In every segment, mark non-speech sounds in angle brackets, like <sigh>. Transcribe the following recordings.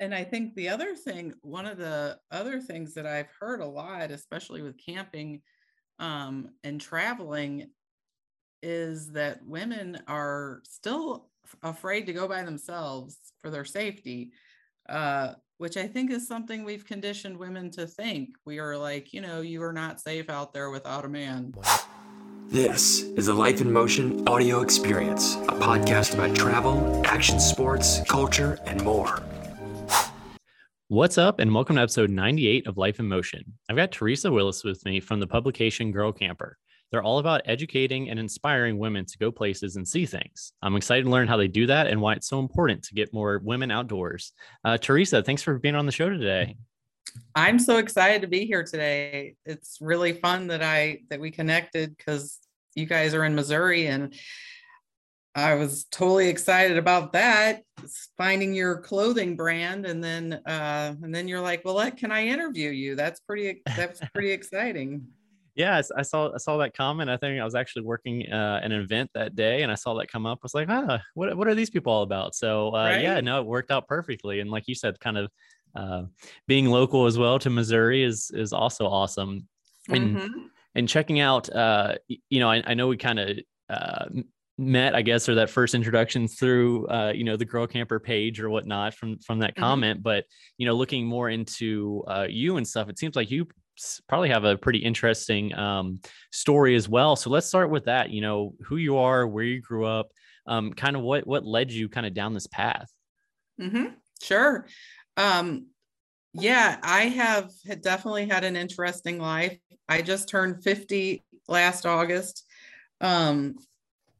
and I think the other thing, one of the other things that I've heard a lot, especially with camping um, and traveling, is that women are still afraid to go by themselves for their safety, uh, which I think is something we've conditioned women to think. We are like, you know, you are not safe out there without a man. This is the Life in Motion audio experience, a podcast about travel, action sports, culture, and more. What's up, and welcome to episode 98 of Life in Motion. I've got Teresa Willis with me from the publication Girl Camper. They're all about educating and inspiring women to go places and see things. I'm excited to learn how they do that and why it's so important to get more women outdoors. Uh, Teresa, thanks for being on the show today. I'm so excited to be here today. It's really fun that I that we connected because you guys are in Missouri and I was totally excited about that, finding your clothing brand, and then uh, and then you're like, well, can I interview you? That's pretty that's <laughs> pretty exciting. Yeah, I saw I saw that comment. I think I was actually working uh, an event that day, and I saw that come up. I was like, ah, what what are these people all about? So uh, right? yeah, no, it worked out perfectly. And like you said, kind of uh, being local as well to Missouri is is also awesome. And mm-hmm. and checking out, uh, you know, I, I know we kind of uh, met i guess or that first introduction through uh, you know the girl camper page or whatnot from from that mm-hmm. comment. But you know looking more into uh, you and stuff it seems like you probably have a pretty interesting um, story as well. So let's start with that you know who you are where you grew up um, kind of what what led you kind of down this path? Mm-hmm. sure. Um, yeah i have had definitely had an interesting life. I just turned 50 last august. Um,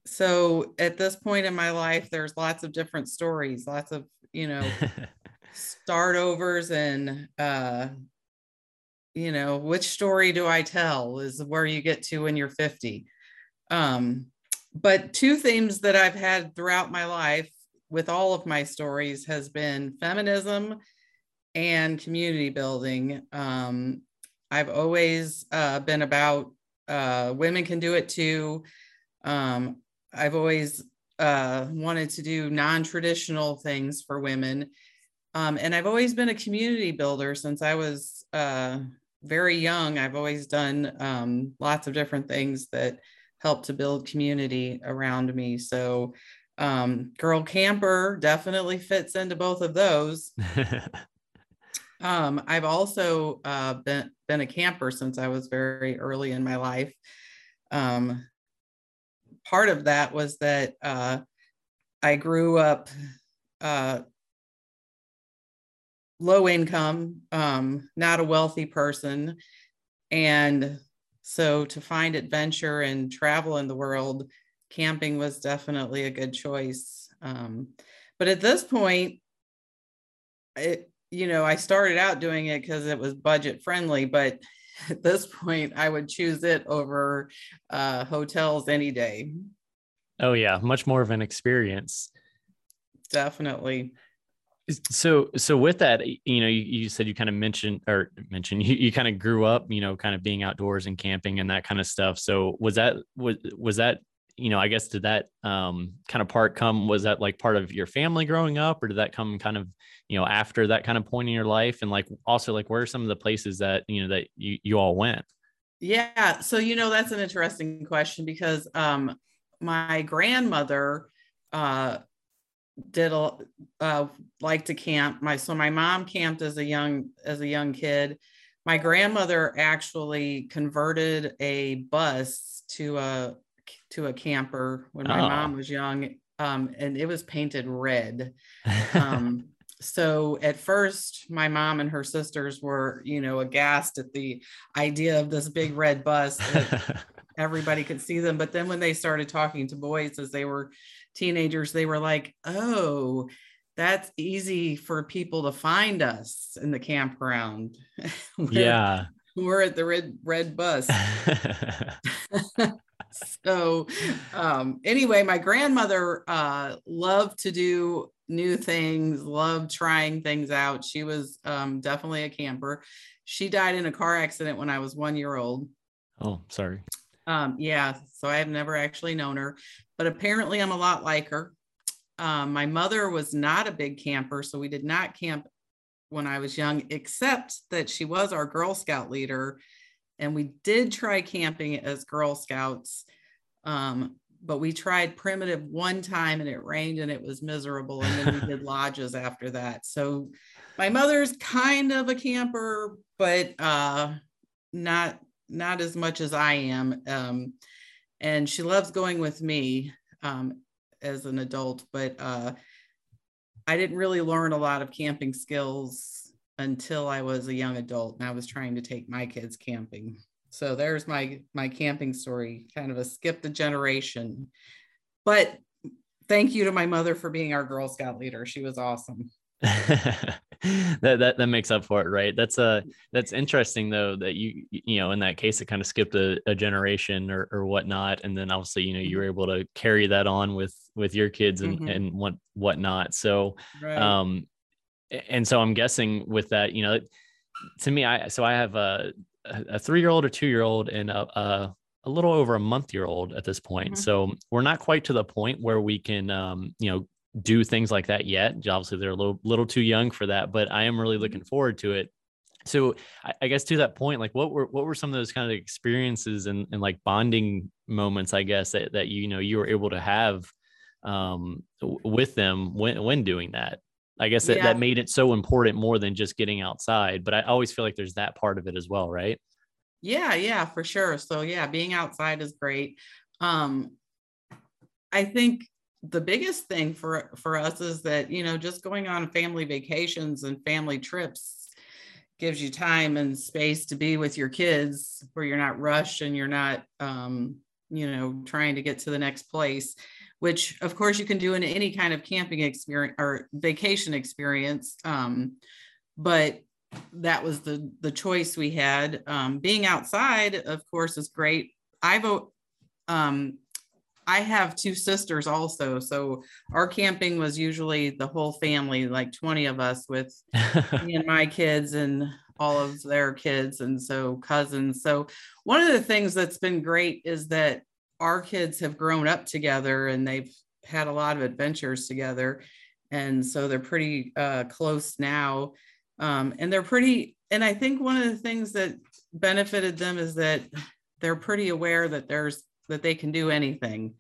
so at this point in my life there's lots of different stories lots of you know <laughs> start overs and uh you know which story do i tell is where you get to when you're 50 um but two themes that i've had throughout my life with all of my stories has been feminism and community building. Um i've always uh, been about uh, women can do it too. Um, I've always uh, wanted to do non-traditional things for women. Um, and I've always been a community builder since I was uh, very young. I've always done um, lots of different things that help to build community around me. So, um, Girl Camper definitely fits into both of those. <laughs> Um, I've also uh, been been a camper since I was very early in my life. Um, part of that was that uh, I grew up uh, low income, um, not a wealthy person. And so to find adventure and travel in the world, camping was definitely a good choice. Um, but at this point, it, you know, I started out doing it because it was budget friendly, but at this point, I would choose it over uh, hotels any day. Oh yeah, much more of an experience. Definitely. So, so with that, you know, you, you said you kind of mentioned or mentioned <laughs> you, you kind of grew up, you know, kind of being outdoors and camping and that kind of stuff. So, was that was was that you know, I guess did that um, kind of part come? Was that like part of your family growing up, or did that come kind of you know after that kind of point in your life? And like also like where are some of the places that you know that you you all went? Yeah, so you know that's an interesting question because um, my grandmother uh, did a, uh, like to camp. My so my mom camped as a young as a young kid. My grandmother actually converted a bus to a to a camper when my oh. mom was young, um, and it was painted red. <laughs> Um, so at first, my mom and her sisters were, you know, aghast at the idea of this big red bus. <laughs> everybody could see them. But then when they started talking to boys as they were teenagers, they were like, "Oh." That's easy for people to find us in the campground. <laughs> yeah. We're at the red red bus. So um, anyway, my grandmother uh, loved to do new things, loved trying things out. She was um, definitely a camper. She died in a car accident when I was one year old. Oh, sorry. Um, yeah, so I have never actually known her, but apparently I'm a lot like her. Um, my mother was not a big camper, so we did not camp when I was young, except that she was our Girl Scout leader. And we did try camping as Girl Scouts. Um, but we tried primitive one time and it rained and it was miserable. And then we did <laughs> lodges after that. So my mother's kind of a camper, but uh, not not as much as I am. Um, and she loves going with me um, as an adult, but uh, I didn't really learn a lot of camping skills until I was a young adult and I was trying to take my kids camping. So there's my my camping story, kind of a skip the generation. But thank you to my mother for being our Girl Scout leader. She was awesome. <laughs> that, that that makes up for it, right? That's a uh, that's interesting though that you you know in that case it kind of skipped a, a generation or or whatnot, and then obviously you know you were mm-hmm. able to carry that on with with your kids and mm-hmm. and what whatnot. So, right. um, and so I'm guessing with that, you know, to me, I so I have a a three year old, a two year old, and a, a, a little over a month year old at this point. Mm-hmm. So we're not quite to the point where we can, um, you know, do things like that yet. Obviously, they're a little little too young for that, but I am really mm-hmm. looking forward to it. So I, I, guess to that point, like what were what were some of those kind of experiences and, and like bonding moments, I guess that, that you know you were able to have um, with them when when doing that? I guess that, yeah. that made it so important more than just getting outside. But I always feel like there's that part of it as well, right? Yeah, yeah, for sure. So yeah, being outside is great. Um, I think the biggest thing for for us is that you know just going on family vacations and family trips gives you time and space to be with your kids where you're not rushed and you're not um, you know trying to get to the next place which of course you can do in any kind of camping experience or vacation experience. Um, but that was the the choice we had. Um, being outside, of course, is great. I vote. Um, I have two sisters also, so our camping was usually the whole family, like twenty of us, with <laughs> me and my kids and all of their kids, and so cousins. So one of the things that's been great is that our kids have grown up together and they've had a lot of adventures together. And so they're pretty uh, close now. Um, and they're pretty and i think one of the things that benefited them is that they're pretty aware that there's that they can do anything.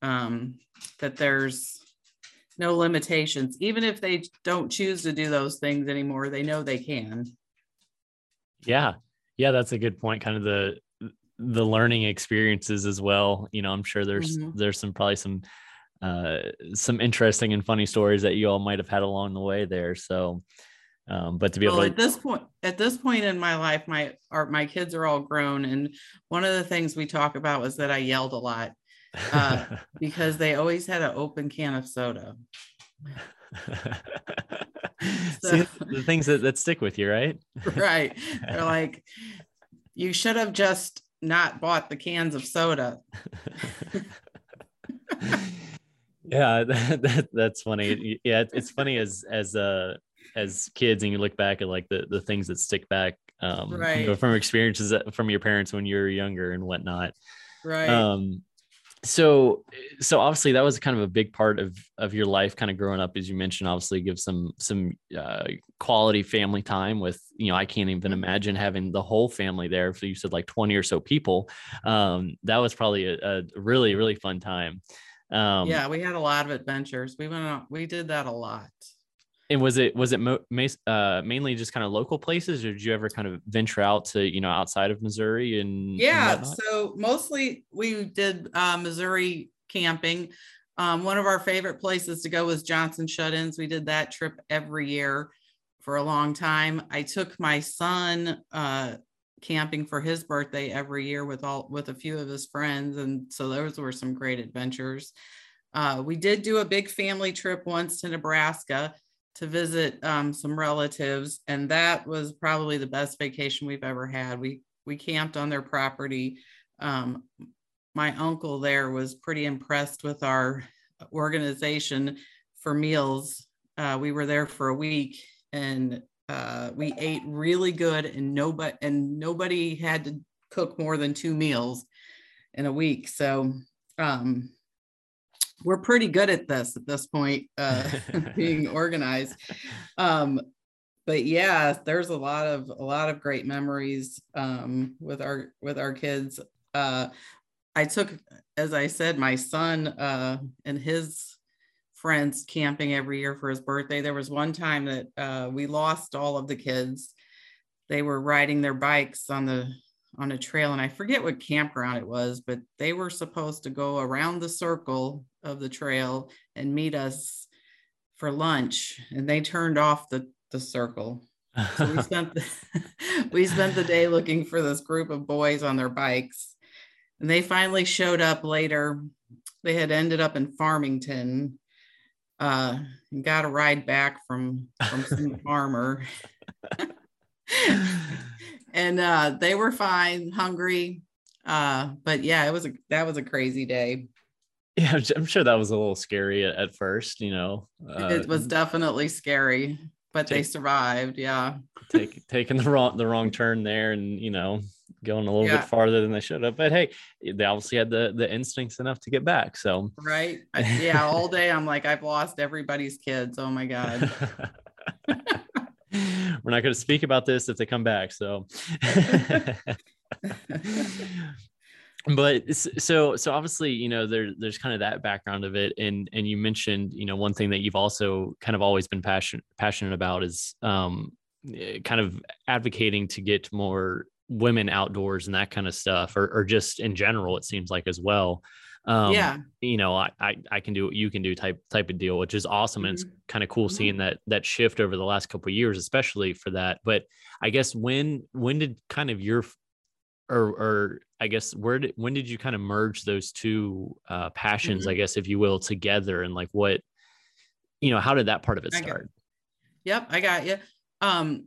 Um, that there's no limitations. Even if they don't choose to do those things anymore they know they can. Yeah. Yeah that's a good point. Kind of the the learning experiences as well. You know, I'm sure there's mm-hmm. there's some probably some uh, some interesting and funny stories that you all might have had along the way there. So, um, but to be well, able to at this point at this point in my life, my our, my kids are all grown, and one of the things we talk about was that I yelled a lot uh, <laughs> because they always had an open can of soda. <laughs> so, See, the things that, that stick with you, right? <laughs> right. They're like, you should have just not bought the cans of soda. yeah, that, <laughs> that, that's funny. Yeah, it's funny as as uh as kids and you look back at like the the things that stick back um right. from experiences from your parents when you were younger and whatnot. Right. Um so so obviously that was kind of a big part of of your life kind of growing up as you mentioned obviously give some some uh, quality family time with you know i can't even mm-hmm. imagine having the whole family there so you said like 20 or so people. Um, that was probably a, a really really fun time. Um, yeah we had a lot of adventures. We went out we did that a lot and was it was it mo- uh, mainly just kind of local places, or did you ever kind of venture out to you know outside of Missouri and yeah? And so mostly we did uh, Missouri camping. Um, one of our favorite places to go was Johnson Shut-ins. We did that trip every year for a long time. I took my son uh, camping for his birthday every year with all with a few of his friends, and so those were some great adventures. Uh, we did do a big family trip once to Nebraska to visit um, some relatives, and that was probably the best vacation we've ever had. We we camped on their property. Um, my uncle there was pretty impressed with our organization for meals. Uh, we were there for a week, and uh, we ate really good, and nobody and nobody had to cook more than two meals in a week. So um, we're pretty good at this at this point, uh, <laughs> <laughs> being organized. Um, but yeah, there's a lot of a lot of great memories um, with our with our kids. Uh, I took, as I said, my son uh, and his friends camping every year for his birthday. There was one time that uh, we lost all of the kids. They were riding their bikes on the on a trail, and I forget what campground it was, but they were supposed to go around the circle of the trail and meet us for lunch, and they turned off the the circle. So we spent the, <laughs> we spent the day looking for this group of boys on their bikes, and they finally showed up later. They had ended up in Farmington, uh, and got a ride back from from some <laughs> farmer. <laughs> and uh, they were fine, hungry. Uh, but yeah, it was a that was a crazy day. Yeah, I'm sure that was a little scary at, at first. You know, uh, it was definitely scary, but take, they survived. Yeah, take, taking the wrong the wrong turn there, and you know, going a little yeah. bit farther than they should have. But hey, they obviously had the the instincts enough to get back. So right, <laughs> yeah. All day, I'm like, I've lost everybody's kids. Oh my god. <laughs> we're not going to speak about this if they come back. So, <laughs> but so so obviously you know there there's kind of that background of it and and you mentioned you know one thing that you've also kind of always been passionate passionate about is um eh, kind of advocating to get more women outdoors and that kind of stuff or, or just in general it seems like as well um, yeah. you know I, I, I can do what you can do type type of deal which is awesome. And mm-hmm. it's kind of cool mm-hmm. seeing that that shift over the last couple years especially for that. But i guess when when did kind of your or or i guess where did when did you kind of merge those two uh passions mm-hmm. i guess if you will together? And like what you know how did that part of it start? Yep i got you um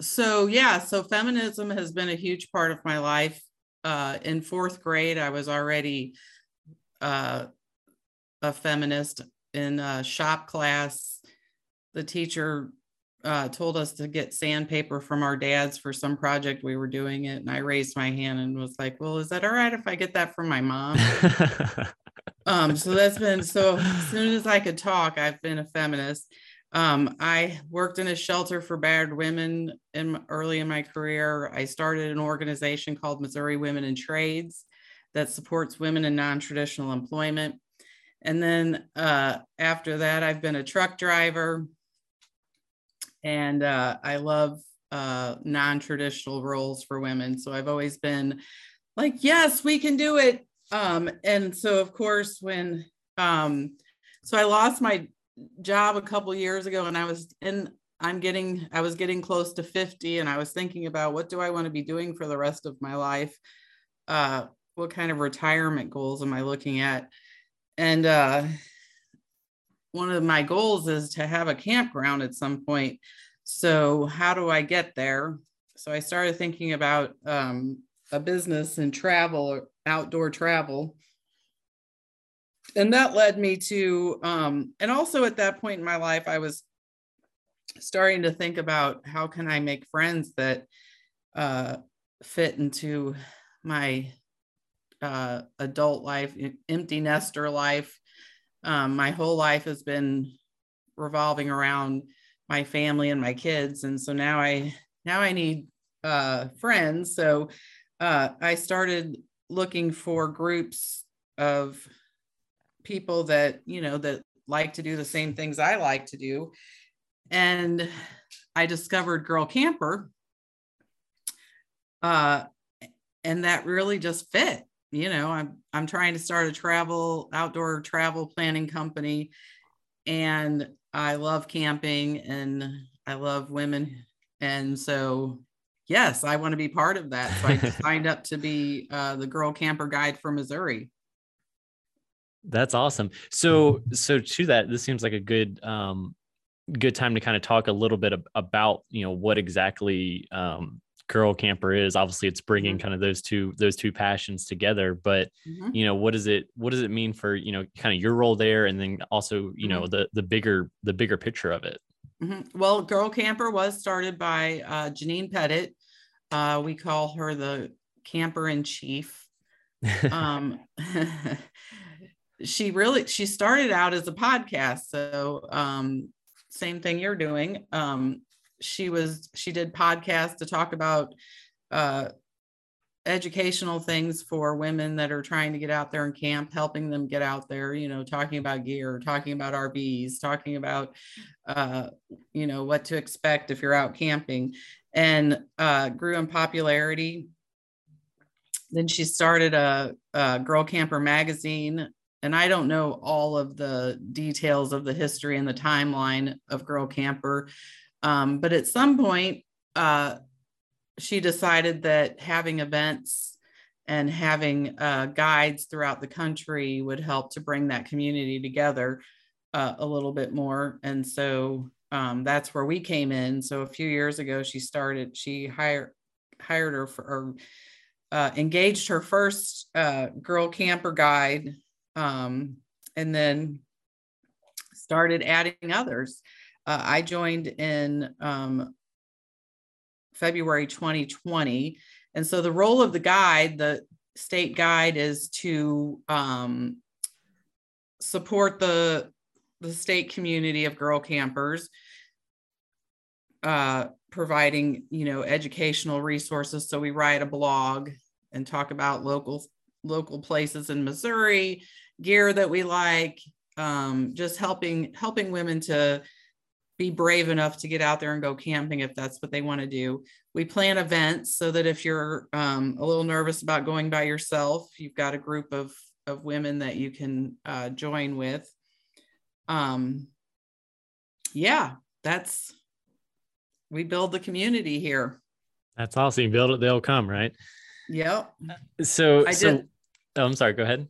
so yeah so feminism has been a huge part of my life. Uh in fourth grade i was already uh, a feminist in a shop class. The teacher uh, told us to get sandpaper from our dads for some project we were doing it. And I raised my hand and was like, well, is that all right if I get that from my mom? <laughs> um, so that's been so as soon as I could talk, I've been a feminist. Um, I worked in a shelter for battered women in early in my career. I started an organization called Missouri Women in Trades that supports women in non-traditional employment. And then uh, after that, I've been a truck driver, and uh, I love uh, non-traditional roles for women. So I've always been like, yes, we can do it. Um, and so, of course, when um, so I lost my job a couple years ago, and I was in. I'm getting. I was getting close to 50, and I was thinking about what do I want to be doing for the rest of my life. Uh, what kind of retirement goals am I looking at? And uh, one of my goals is to have a campground at some point. So, how do I get there? So, I started thinking about um, a business and travel, outdoor travel. And that led me to, um, and also at that point in my life, I was starting to think about how can I make friends that uh, fit into my uh, adult life, empty nester life. Um, my whole life has been revolving around my family and my kids, and so now I now I need uh, friends. So uh, I started looking for groups of people that you know that like to do the same things I like to do, and I discovered Girl Camper. Uh, and that really just fit you know i'm i'm trying to start a travel outdoor travel planning company and i love camping and i love women. And so yes i want to be part of that. So i <laughs> signed up to be uh, the girl camper guide for missouri. That's awesome. So so to that this seems like a good um good time to kind of talk a little bit about you know what exactly um girl camper is obviously it's bringing mm-hmm. kind of those two those two passions together but mm-hmm. you know what does it what does it mean for you know kind of your role there and then also you know mm-hmm. the the bigger the bigger picture of it mm-hmm. well girl camper was started by uh, janine pettit uh, we call her the camper in chief <laughs> um, <laughs> she really she started out as a podcast so um, same thing you're doing um, she was she did podcasts to talk about uh, educational things for women that are trying to get out there and camp, helping them get out there, you know, talking about gear, talking about RVs, talking about, uh, you know, what to expect if you're out camping and uh, grew in popularity. Then she started a, a Girl Camper magazine. And I don't know all of the details of the history and the timeline of Girl Camper. Um, but at some point, uh, she decided that having events and having uh, guides throughout the country would help to bring that community together uh, a little bit more. And so um, that's where we came in. So a few years ago, she started, she hired hired her for, or uh, engaged her first uh, girl camper guide, um, and then started adding others. Uh, I joined in um, February 2020. And so the role of the guide, the state guide, is to um, support the the state community of girl campers, uh, providing you know educational resources. So we write a blog and talk about local local places in Missouri, gear that we like, um, just helping helping women to be brave enough to get out there and go camping if that's what they want to do. We plan events so that if you're um, a little nervous about going by yourself, you've got a group of, of women that you can uh, join with. Um, yeah, that's, we build the community here. That's awesome. You build it, they'll come, right? Yep. So, I so, did. Oh, I'm sorry. Go ahead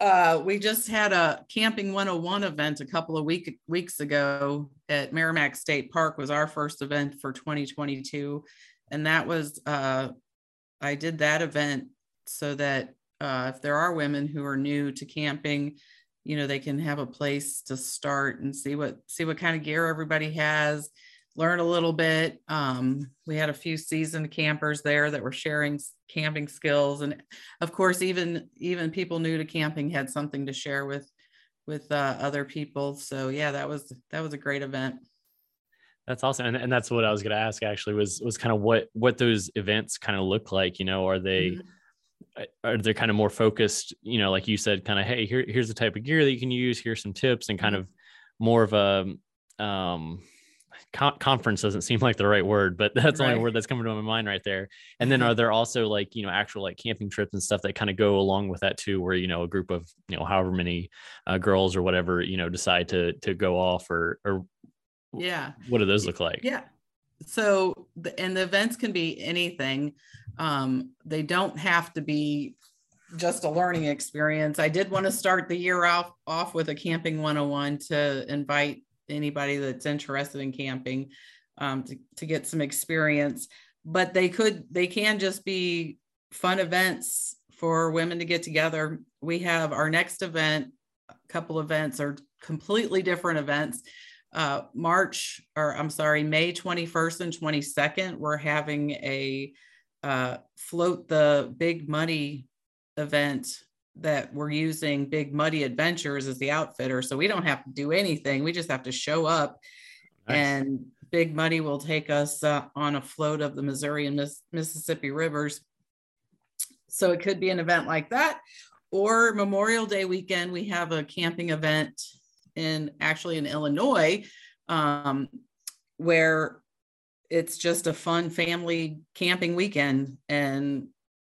uh, we just had a camping 101 event a couple of week, weeks ago at Meramec State Park was our first event for 2022. And that was, uh, I did that event so that uh, if there are women who are new to camping, you know, they can have a place to start and see what, see what kind of gear everybody has, learn a little bit. Um, we had a few seasoned campers there that were sharing camping skills, and of course, even even people new to camping had something to share with with uh, other people. So yeah, that was that was a great event. That's awesome, and, and that's what I was going to ask. Actually, was was kind of what what those events kind of look like. You know, are they mm-hmm. are they kind of more focused? You know, like you said, kind of hey, here here's the type of gear that you can use. Here's some tips, and kind mm-hmm. of more of a um con- conference doesn't seem like the right word, but <laughs> that's right. the only word that's coming to my mind right there. And then <laughs> are there also like, you know, actual like camping trips and stuff that kind of go along with that too, where, you know, a group of, you know, however many uh, girls or whatever, you know, decide to, to go off or, or yeah. What do those look like? Yeah. So, the, and the events can be anything. Um, they don't have to be just a learning experience. I did want to start the year off off with a camping 101 to invite anybody that's interested in camping um, to, to get some experience. But they could they can just be fun events for women to get together. We have our next event a couple events are completely different events. Uh, march or i'm sorry may 21st and 22nd we're having a uh, float the Big Muddy event that we're using Big Muddy Adventures as the outfitter. So we don't have to do anything. We just have to show up nice. and Big Muddy will take us uh, on a float of the Missouri and Miss- Mississippi rivers. So it could be an event like that. Or Memorial Day weekend, we have a camping event in actually in Illinois um, where it's just a fun family camping weekend. And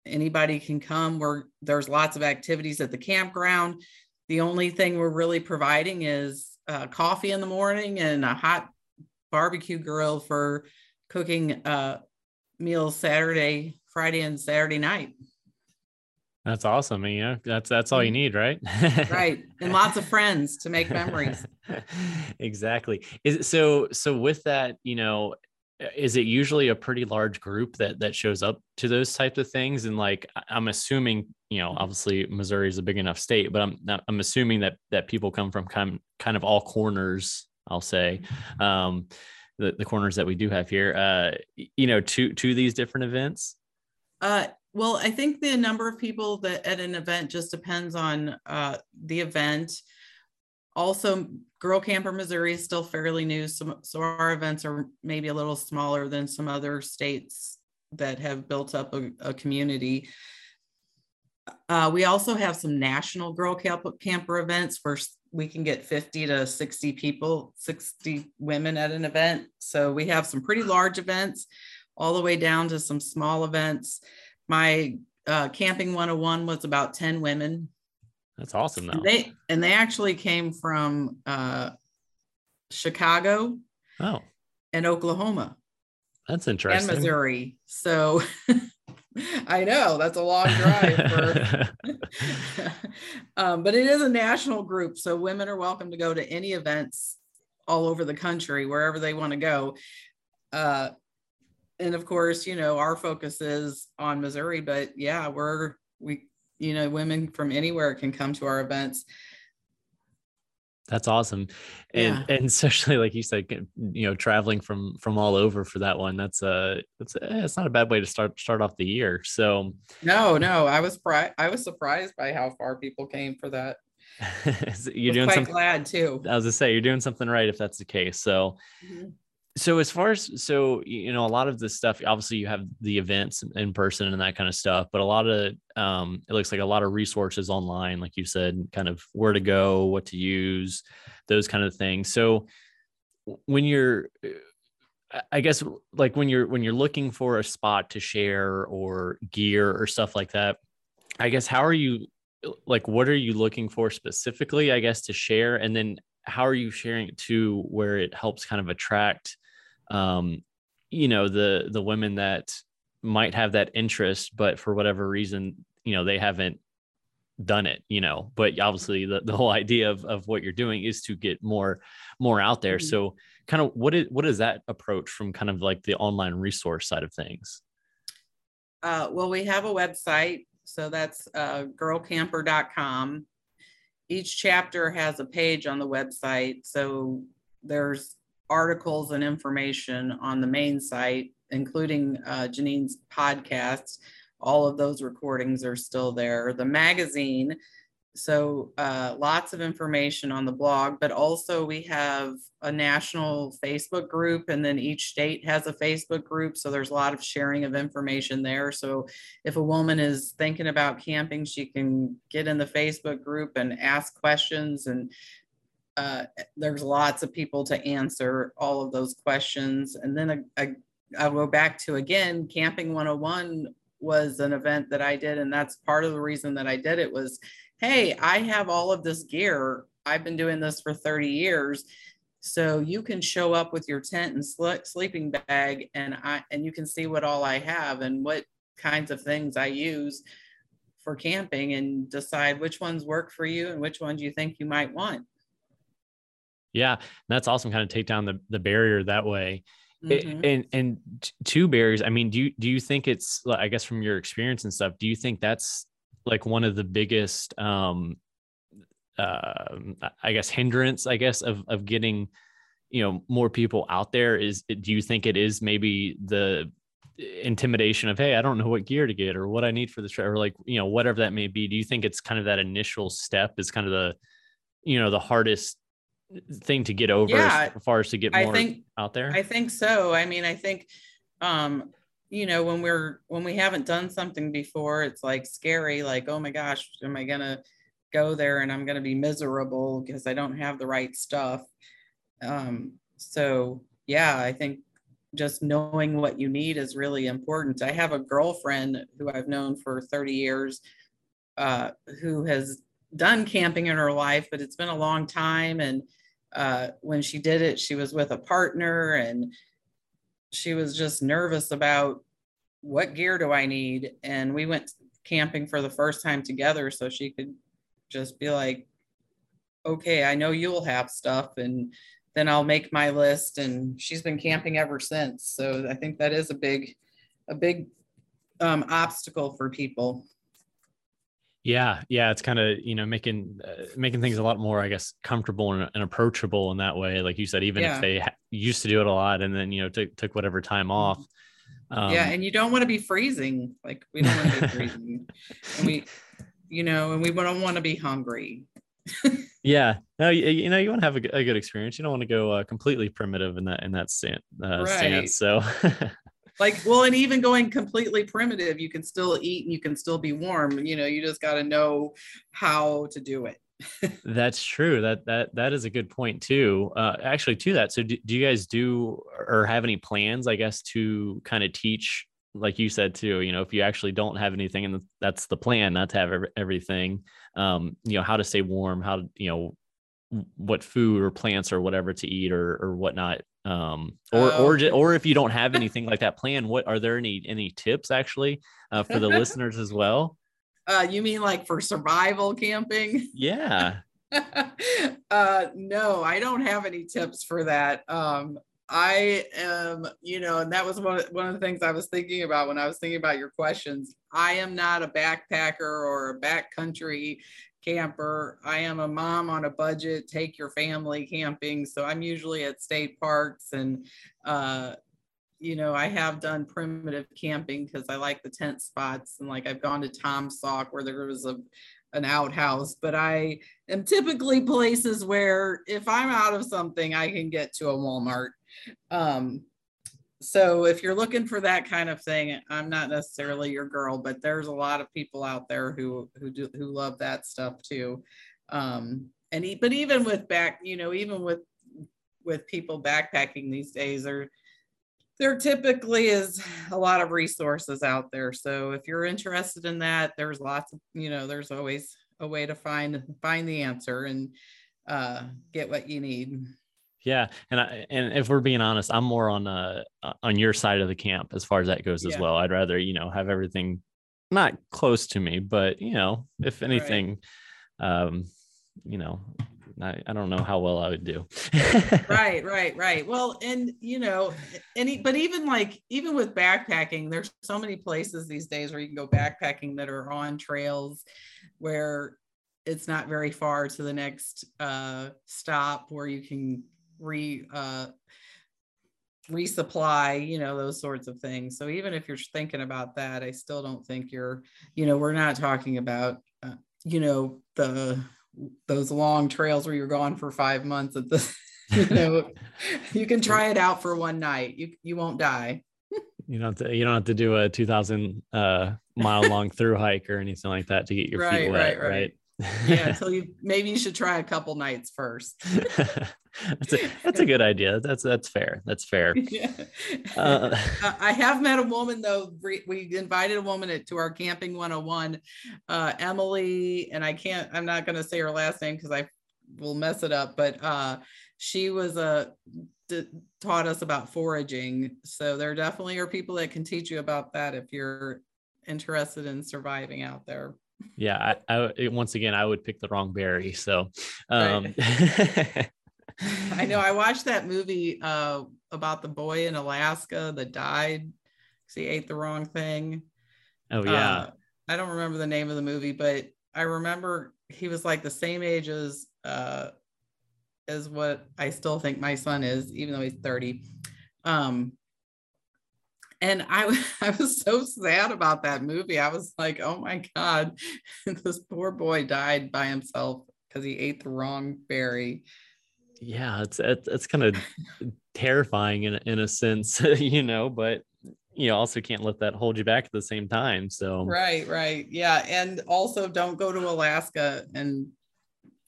anybody can come. Where there's lots of activities at the campground. The only thing we're really providing is uh, coffee in the morning and a hot barbecue grill for cooking uh, meals saturday friday and saturday night. That's awesome yeah that's that's all you mm-hmm. need right? <laughs> Right. And lots of friends to make memories. <laughs> Exactly. Is so so with that you know is it usually a pretty large group that that shows up to those types of things? And like i'm assuming you know obviously missouri is a big enough state but i'm not, i'm assuming that that people come from kind kind of all corners i'll say um the, the corners that we do have here. Uh you know to to these different events? Uh well i think the number of people that at an event just depends on uh the event also girl camper missouri is still fairly new. So, so our events are maybe a little smaller than some other states that have built up a, a community. Uh, we also have some national girl camp- camper events where we can get 50 to 60 people 60 women at an event. So we have some pretty large events all the way down to some small events. My uh, camping 101 was about 10 women that's awesome though. And they and they actually came from uh, Chicago. Oh. And Oklahoma. That's interesting. And Missouri. So <laughs> I know that's a long drive for <laughs> <laughs> um, but it is a national group. So women are welcome to go to any events all over the country, wherever they want to go. Uh, and of course, you know, our focus is on Missouri, but yeah, we're we you know women from anywhere can come to our events. That's awesome. And yeah. and especially like you said you know traveling from from all over for that one that's a it's a, it's not a bad way to start start off the year. So no no i was pri- i was surprised by how far people came for that. <laughs> You're doing something glad too. I was to say you're doing something right if that's the case. So mm-hmm so as far as so you know a lot of this stuff obviously you have the events in person and that kind of stuff but a lot of um it looks like a lot of resources online like you said kind of where to go what to use those kind of things. So when you're i guess like when you're when you're looking for a spot to share or gear or stuff like that i guess how are you like what are you looking for specifically i guess to share? And then how are you sharing it to where it helps kind of attract um, you know the the women that might have that interest but for whatever reason you know they haven't done it you know but obviously the, the whole idea of, of what you're doing is to get more more out there. Mm-hmm. so kind of what is what is that approach from kind of like the online resource side of things? Uh, well we have a website. So that's uh, girlcamper.com each chapter has a page on the website. So there's articles and information on the main site, including uh, Janine's podcasts. All of those recordings are still there. The magazine, so uh, lots of information on the blog, but also we have a national Facebook group, and then each state has a Facebook group. So there's a lot of sharing of information there. So if a woman is thinking about camping, she can get in the Facebook group and ask questions and uh, there's lots of people to answer all of those questions. And then I, I, I'll go back to again, Camping 101 was an event that I did. And that's part of the reason that I did it was, hey, I have all of this gear. I've been doing this for 30 years. So you can show up with your tent and sl- sleeping bag and I and you can see what all I have and what kinds of things I use for camping and decide which ones work for you and which ones you think you might want. Yeah, that's awesome. Kind of take down the the barrier that way. Mm-hmm. and and two barriers. I mean, do you do you think it's? I guess from your experience and stuff, do you think that's like one of the biggest, um, uh, I guess hindrance, I guess of of getting, you know, more people out there? Is do you think it is maybe the intimidation of hey i don't know what gear to get or what i need for this trip or like you know whatever that may be do you think it's kind of that initial step is kind of the you know the hardest thing to get over yeah, as far as to get more think, out there? I think so. I mean, I think um, you know, when we're when we haven't done something before, it's like scary, like, oh my gosh, am I gonna go there and I'm gonna be miserable because I don't have the right stuff. Um, so yeah, I think just knowing what you need is really important. I have a girlfriend who I've known for 30 years uh, who has done camping in her life, but it's been a long time. And uh, when she did it, she was with a partner and she was just nervous about what gear do I need. And we went camping for the first time together so she could just be like, okay, I know you'll have stuff and then I'll make my list. And she's been camping ever since. So I think that is a big, a big um, obstacle for people. Yeah, yeah, it's kind of you know making uh, making things a lot more, I guess, comfortable and, and approachable in that way. Like you said, even yeah. if they ha- used to do it a lot and then you know took took whatever time mm-hmm. off. Um, yeah, and you don't want to be freezing. Like we don't want to be <laughs> freezing, and we, you know, and we don't want to be hungry. <laughs> yeah, no, you, you, know, you want to have a, a, good experience. You don't want to go uh, completely primitive in that in that stand, uh, right. stance. So, <laughs> like, well, and even going completely primitive, you can still eat and you can still be warm. You know, you just got to know how to do it. <laughs> That's true. That that that is a good point too. Uh, actually, to that. So, do, do you guys do or have any plans? I guess to kind of teach like you said too, you know, if you actually don't have anything and that's the plan, not to have everything, um, you know, how to stay warm, how to, you know, what food or plants or whatever to eat or, or whatnot. Um, or, oh. or, or if you don't have anything like that plan, what are there any, any tips actually, uh, for the <laughs> listeners as well? Uh, you mean like for survival camping? <laughs> Yeah. uh, no, I don't have any tips for that. Um, I am, you know, and that was one of, one of the things I was thinking about when I was thinking about your questions. I am not a backpacker or a backcountry camper. I am a mom on a budget, take your family camping. So I'm usually at state parks and, uh, you know, I have done primitive camping because I like the tent spots and like I've gone to Taum Sauk where there was a an outhouse, but I am typically places where if I'm out of something, I can get to a Walmart um, so if you're looking for that kind of thing, I'm not necessarily your girl, but there's a lot of people out there who who do who love that stuff too. Um, and but even with back, you know, even with with people backpacking these days, there there typically is a lot of resources out there. So if you're interested in that, there's lots of you know, there's always a way to find find the answer and uh, get what you need. Yeah, and I, and if we're being honest, I'm more on uh on your side of the camp as far as that goes yeah. as well. I'd rather you know have everything not close to me, but you know if anything, right. um, you know, I, I don't know how well I would do. right, <laughs> right, right. Well, and you know, any but even like even with backpacking, there's so many places these days where you can go backpacking that are on trails where it's not very far to the next uh, stop where you can re uh, resupply you know those sorts of things so even if you're thinking about that i still don't think you're you know we're not talking about uh, you know the those long trails where you're gone for five months at the <laughs> you know <laughs> you can try it out for one night you you won't die you don't have to, you don't have to do a 2000 uh mile long through hike or anything like that to get your right, feet wet right, right. right? Yeah <laughs> until you maybe you should try a couple nights first. <laughs> That's a that's a good idea. That's that's fair. That's fair. <laughs> Yeah. uh, i have met a woman though we invited a woman to our camping 101 uh, emily and i can't i'm not going to say her last name because i will mess it up but uh, she was a d- taught us about foraging. So there definitely are people that can teach you about that if you're interested in surviving out there yeah I, I, once again i would pick the wrong berry so um right. <laughs> i know i watched that movie uh about the boy in alaska that died because he ate the wrong thing. Oh yeah. Uh, i don't remember the name of the movie but i remember he was like the same age as uh as what i still think my son is even though he's 30 um and I, <laughs> I was so sad about that movie. I was like, oh my God, <laughs> this poor boy died by himself because he ate the wrong berry. Yeah, it's it's, it's kind of terrifying in in a sense, <laughs> you know, but you also can't let that hold you back at the same time. So right, right, yeah, and also don't go to Alaska and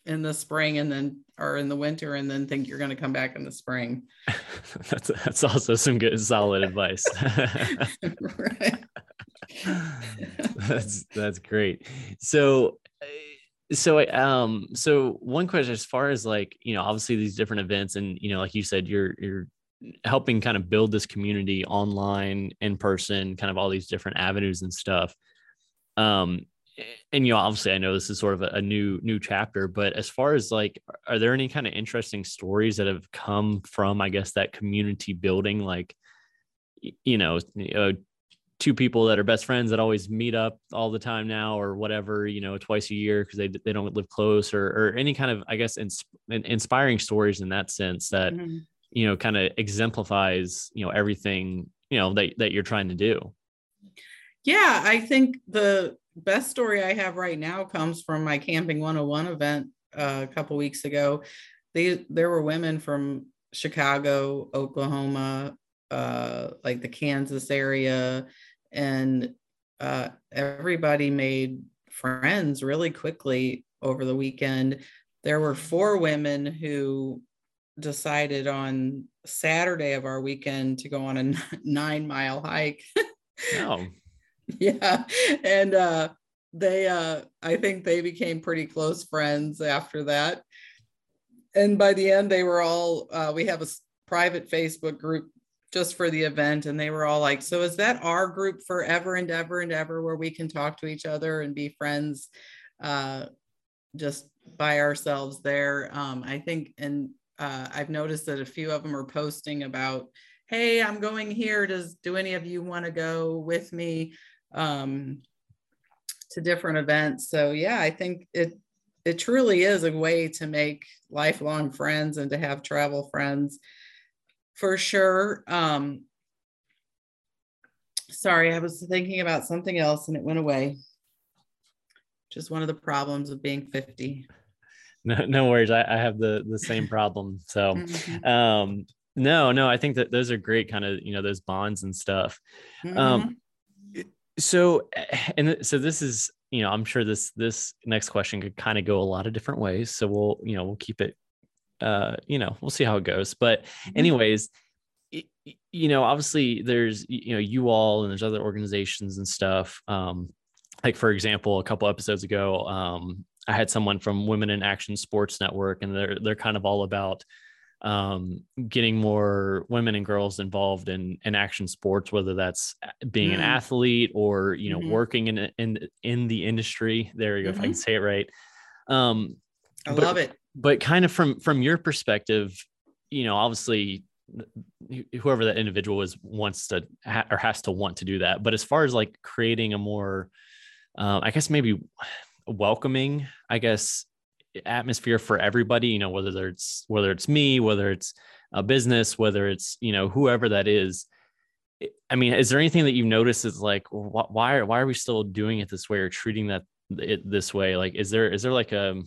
in the spring and then or in the winter and then think you're going to come back in the spring. <laughs> that's that's also some good solid advice. <laughs> that's that's great. So so I, um so one question as far as like you know obviously these different events and you know like you said you're you're helping kind of build this community online in person kind of all these different avenues and stuff um and you know obviously i know this is sort of a, a, new new chapter but as far as like are there any kind of interesting stories that have come from i guess that community building like you know, uh, two people that are best friends that always meet up all the time now or whatever you know twice a year because they, they don't live close or, or any kind of i guess ins- inspiring stories in that sense that mm-hmm. you know kind of exemplifies you know everything you know that, that you're trying to do yeah i think the best story I have right now comes from my Camping 101 event uh, a couple weeks ago. They there were women from Chicago, Oklahoma, uh, like the Kansas area, and uh, everybody made friends really quickly over the weekend. There were four women who decided on Saturday of our weekend to go on a <laughs> nine mile hike. oh. <laughs> Yeah. And uh, they, uh, I think they became pretty close friends after that. And by the end, they were all, uh, we have a private Facebook group just for the event. And they were all like, So is that our group forever and ever and ever where we can talk to each other and be friends uh, just by ourselves there? Um, I think, and uh, I've noticed that a few of them are posting about, Hey, I'm going here. Does do any of you want to go with me um, to different events? So yeah, I think it it truly is a way to make lifelong friends and to have travel friends for sure. Um, sorry, I was thinking about something else and it went away. Just one of the problems of being 50. <laughs> No, no worries. I, I have the the same problem. So <laughs> mm-hmm. um no, no, I think that those are great kind of, you know, those bonds and stuff. Mm-hmm. Um so and so this is, you know, I'm sure this this next question could kind of go a lot of different ways. So we'll, you know, we'll keep it uh, you know, we'll see how it goes. But mm-hmm. anyways, you know, obviously there's, you know, you all and there's other organizations and stuff. Um, like for example, a couple episodes ago, um, I had someone from Women in Action Sports Network, and they're they're kind of all about um, getting more women and girls involved in in action sports, whether that's being mm. an athlete or you know mm-hmm. working in in in the industry. There you go, mm-hmm. if I can mm-hmm. say it right. Um, I but, love it but kind of from from your perspective you know obviously whoever that individual is wants to ha- or has to want to do that but as far as like creating a more um, i guess maybe welcoming i guess atmosphere for everybody you know whether it's whether it's me whether it's a business whether it's you know whoever that is i mean is there anything that you notice is like why why are we still doing it this way or treating that it this way like is there is there like a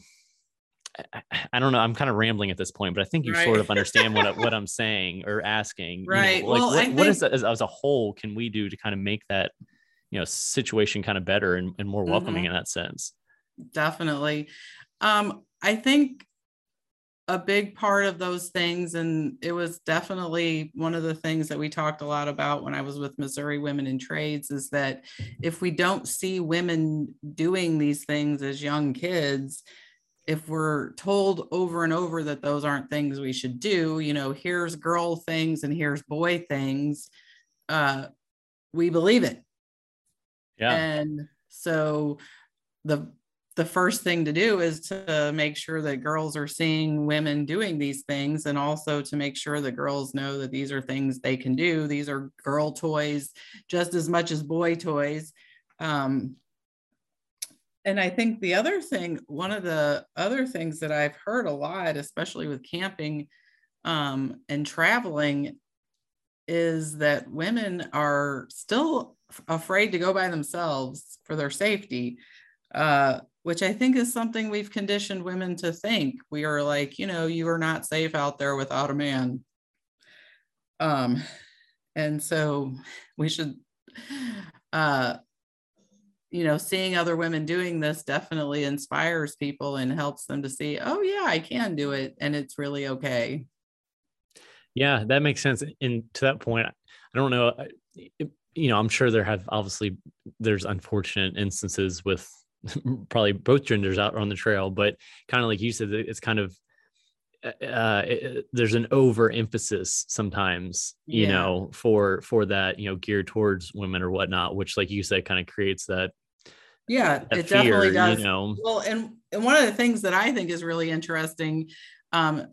I don't know. I'm kind of rambling at this point, but I think you right. sort of understand what <laughs> what I'm saying or asking. Right. You know, like well, what, think, what is as, as, a whole can we do to kind of make that you know situation kind of better and, and more welcoming mm-hmm. in that sense? Definitely. Um, I think a big part of those things, and it was definitely one of the things that we talked a lot about when I was with Missouri Women in Trades, is that if we don't see women doing these things as young kids if we're told over and over that those aren't things we should do, you know, here's girl things and here's boy things, uh, we believe it. Yeah. And so the the first thing to do is to make sure that girls are seeing women doing these things and also to make sure that girls know that these are things they can do. These are girl toys just as much as boy toys. Um, and I think the other thing, one of the other things that I've heard a lot, especially with camping um, and traveling, is that women are still afraid to go by themselves for their safety, uh, which I think is something we've conditioned women to think. We are like, you know, you are not safe out there without a man. Um, and so we should uh, you know, seeing other women doing this definitely inspires people and helps them to see, oh, yeah, I can do it. And it's really okay. Yeah, that makes sense. And to that point, I don't know, you know, I'm sure there have obviously, there's unfortunate instances with <laughs> probably both genders out on the trail, but kind of like you said, it's kind of, uh, uh it, there's an overemphasis sometimes you yeah. know for for that you know geared towards women or whatnot which like you said kind of creates that yeah that it fear, definitely does you know? well and, and one of the things that i think is really interesting um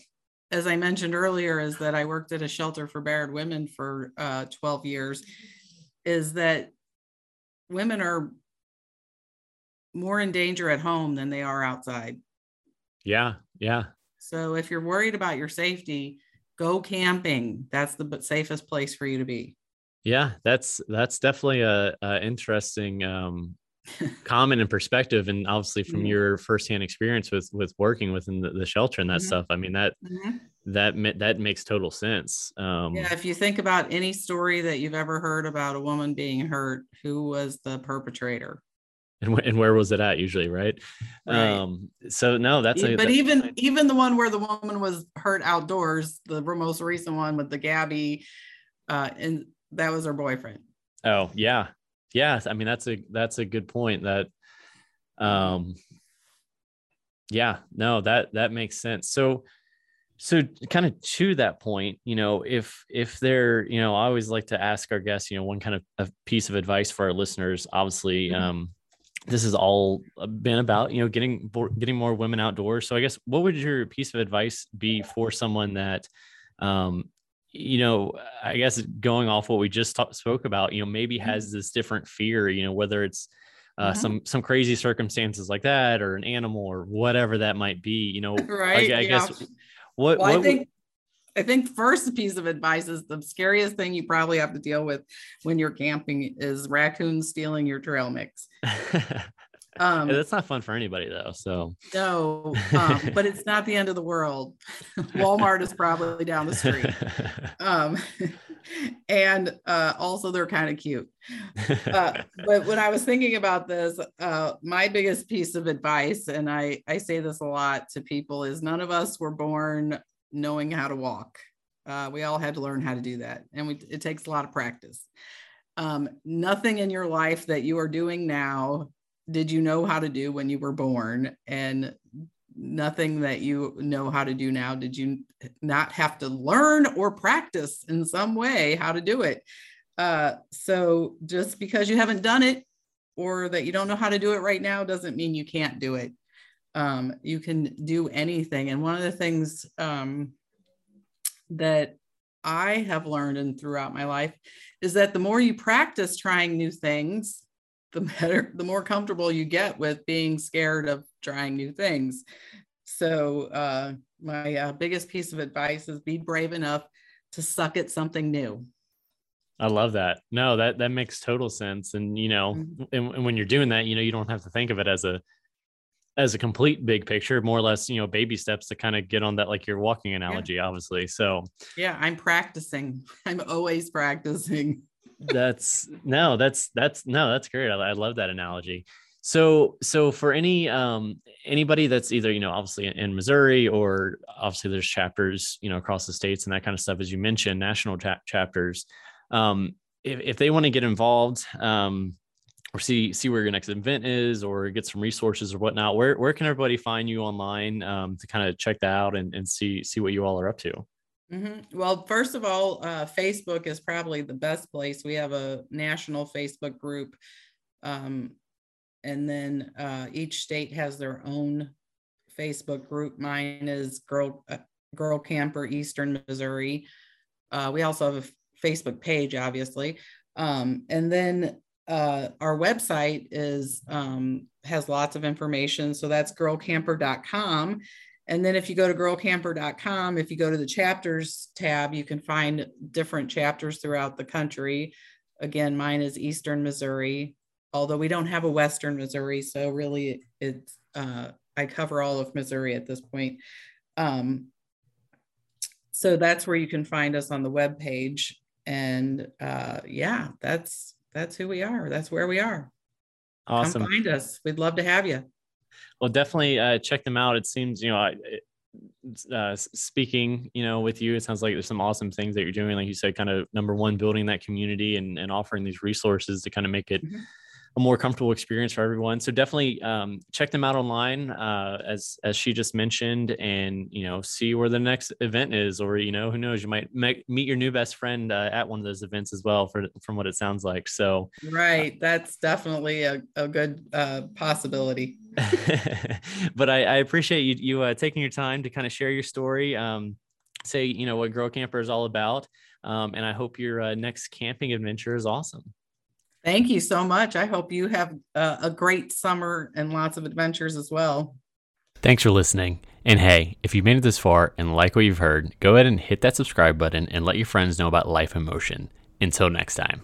as i mentioned earlier is that i worked at a shelter for barred women for uh 12 years is that women are more in danger at home than they are outside yeah yeah so if you're worried about your safety, go camping. That's the safest place for you to be. Yeah, that's that's definitely a, a interesting um, <laughs> common in perspective and obviously from Mhm. your firsthand experience with with working within the, the shelter and that Mhm. stuff i mean that Mhm. that that makes total sense um Yeah, if you think about any story that you've ever heard about a woman being hurt, who was the perpetrator? And, and where was it at usually right, Right. um so no that's a, but that- even even the one where the woman was hurt outdoors, the most recent one with the Gabby, uh, and that was her boyfriend. oh yeah yeah i mean that's a that's a good point that um yeah no that that makes sense so so kind of to that point you know if if they're you know i always like to ask our guests you know one kind of a piece of advice for our listeners obviously Mhm. um this has all been about you know getting getting more women outdoors so i guess what would your piece of advice be for someone that um you know i guess going off what we just ta- spoke about you know maybe Mhm. has this different fear you know whether it's uh, Mhm. some some crazy circumstances like that or an animal or whatever that might be you know Right. I, I yeah. guess what, Well, what I think I think first piece of advice is the scariest thing you probably have to deal with when you're camping is raccoons stealing your trail mix. <laughs> Um, that's not fun for anybody though so no, um, but it's not the end of the world. <laughs> Walmart is probably down the street. <laughs> Um, and uh, also they're kind of cute. Uh, but when I was thinking about this, uh, my biggest piece of advice, and I, I say this a lot to people, is none of us were born knowing how to walk. Uh, we all had to learn how to do that, and we, it takes a lot of practice. Um, nothing in your life that you are doing now did you know how to do when you were born, and nothing that you know how to do now did you not have to learn or practice in some way how to do it. Uh, so just because you haven't done it or that you don't know how to do it right now doesn't mean you can't do it. Um, you can do anything. And one of the things um, that I have learned and throughout my life is that the more you practice trying new things, the better, <laughs> the more comfortable you get with being scared of trying new things. So uh, my uh, biggest piece of advice is be brave enough to suck at something new. I love that. No, that that makes total sense. And you know, Mhm. and, and when you're doing that, you know, you don't have to think of it as a as a complete big picture, more or less, you know, baby steps to kind of get on that like your walking analogy, obviously. So Yeah, I'm practicing. <laughs> I'm always practicing. <laughs> that's no, that's that's no, that's great. I, I love that analogy. So so for any um anybody that's either you know obviously in Missouri or obviously there's chapters you know across the states and that kind of stuff as you mentioned national cha- chapters um if, if they want to get involved um or see see where your next event is or get some resources or whatnot where where can everybody find you online um to kind of check that out and, and see see what you all are up to Mhm. Well, first of all, uh, Facebook is probably the best place. We have a national Facebook group. Um, and then uh, each state has their own Facebook group. Mine is Girl uh, Girl Camper Eastern Missouri. Uh, we also have a Facebook page, obviously. Um, and then uh, our website is um, has lots of information. So that's girlcamper.com. And then if you go to girlcamper.com, if you go to the chapters tab, you can find different chapters throughout the country. Again, mine is Eastern Missouri, although we don't have a Western Missouri. So really it's, uh, I cover all of Missouri at this point. Um, so that's where you can find us on the web page. And uh, yeah, that's that's who we are. That's where we are. awesome Come find us. We'd love to have you. well definitely uh, check them out it seems you know I, it- uh, speaking you know with you it sounds like there's some awesome things that you're doing like you said kind of number one building that community and, and offering these resources to kind of make it Mhm. A more comfortable experience for everyone so definitely um, check them out online uh, as as she just mentioned and you know see where the next event is or you know who knows you might me- meet your new best friend uh, at one of those events as well for from what it sounds like so Right. That's definitely a, a good uh, possibility. <laughs> but I, I appreciate you you uh, taking your time to kind of share your story, um, say you know what Girl Camper is all about, um, and I hope your uh, next camping adventure is awesome. Thank you so much. I hope you have a great summer and lots of adventures as well. Thanks for listening. And hey, if you've made it this far and like what you've heard, go ahead and hit that subscribe button and let your friends know about Life in Motion. Until next time.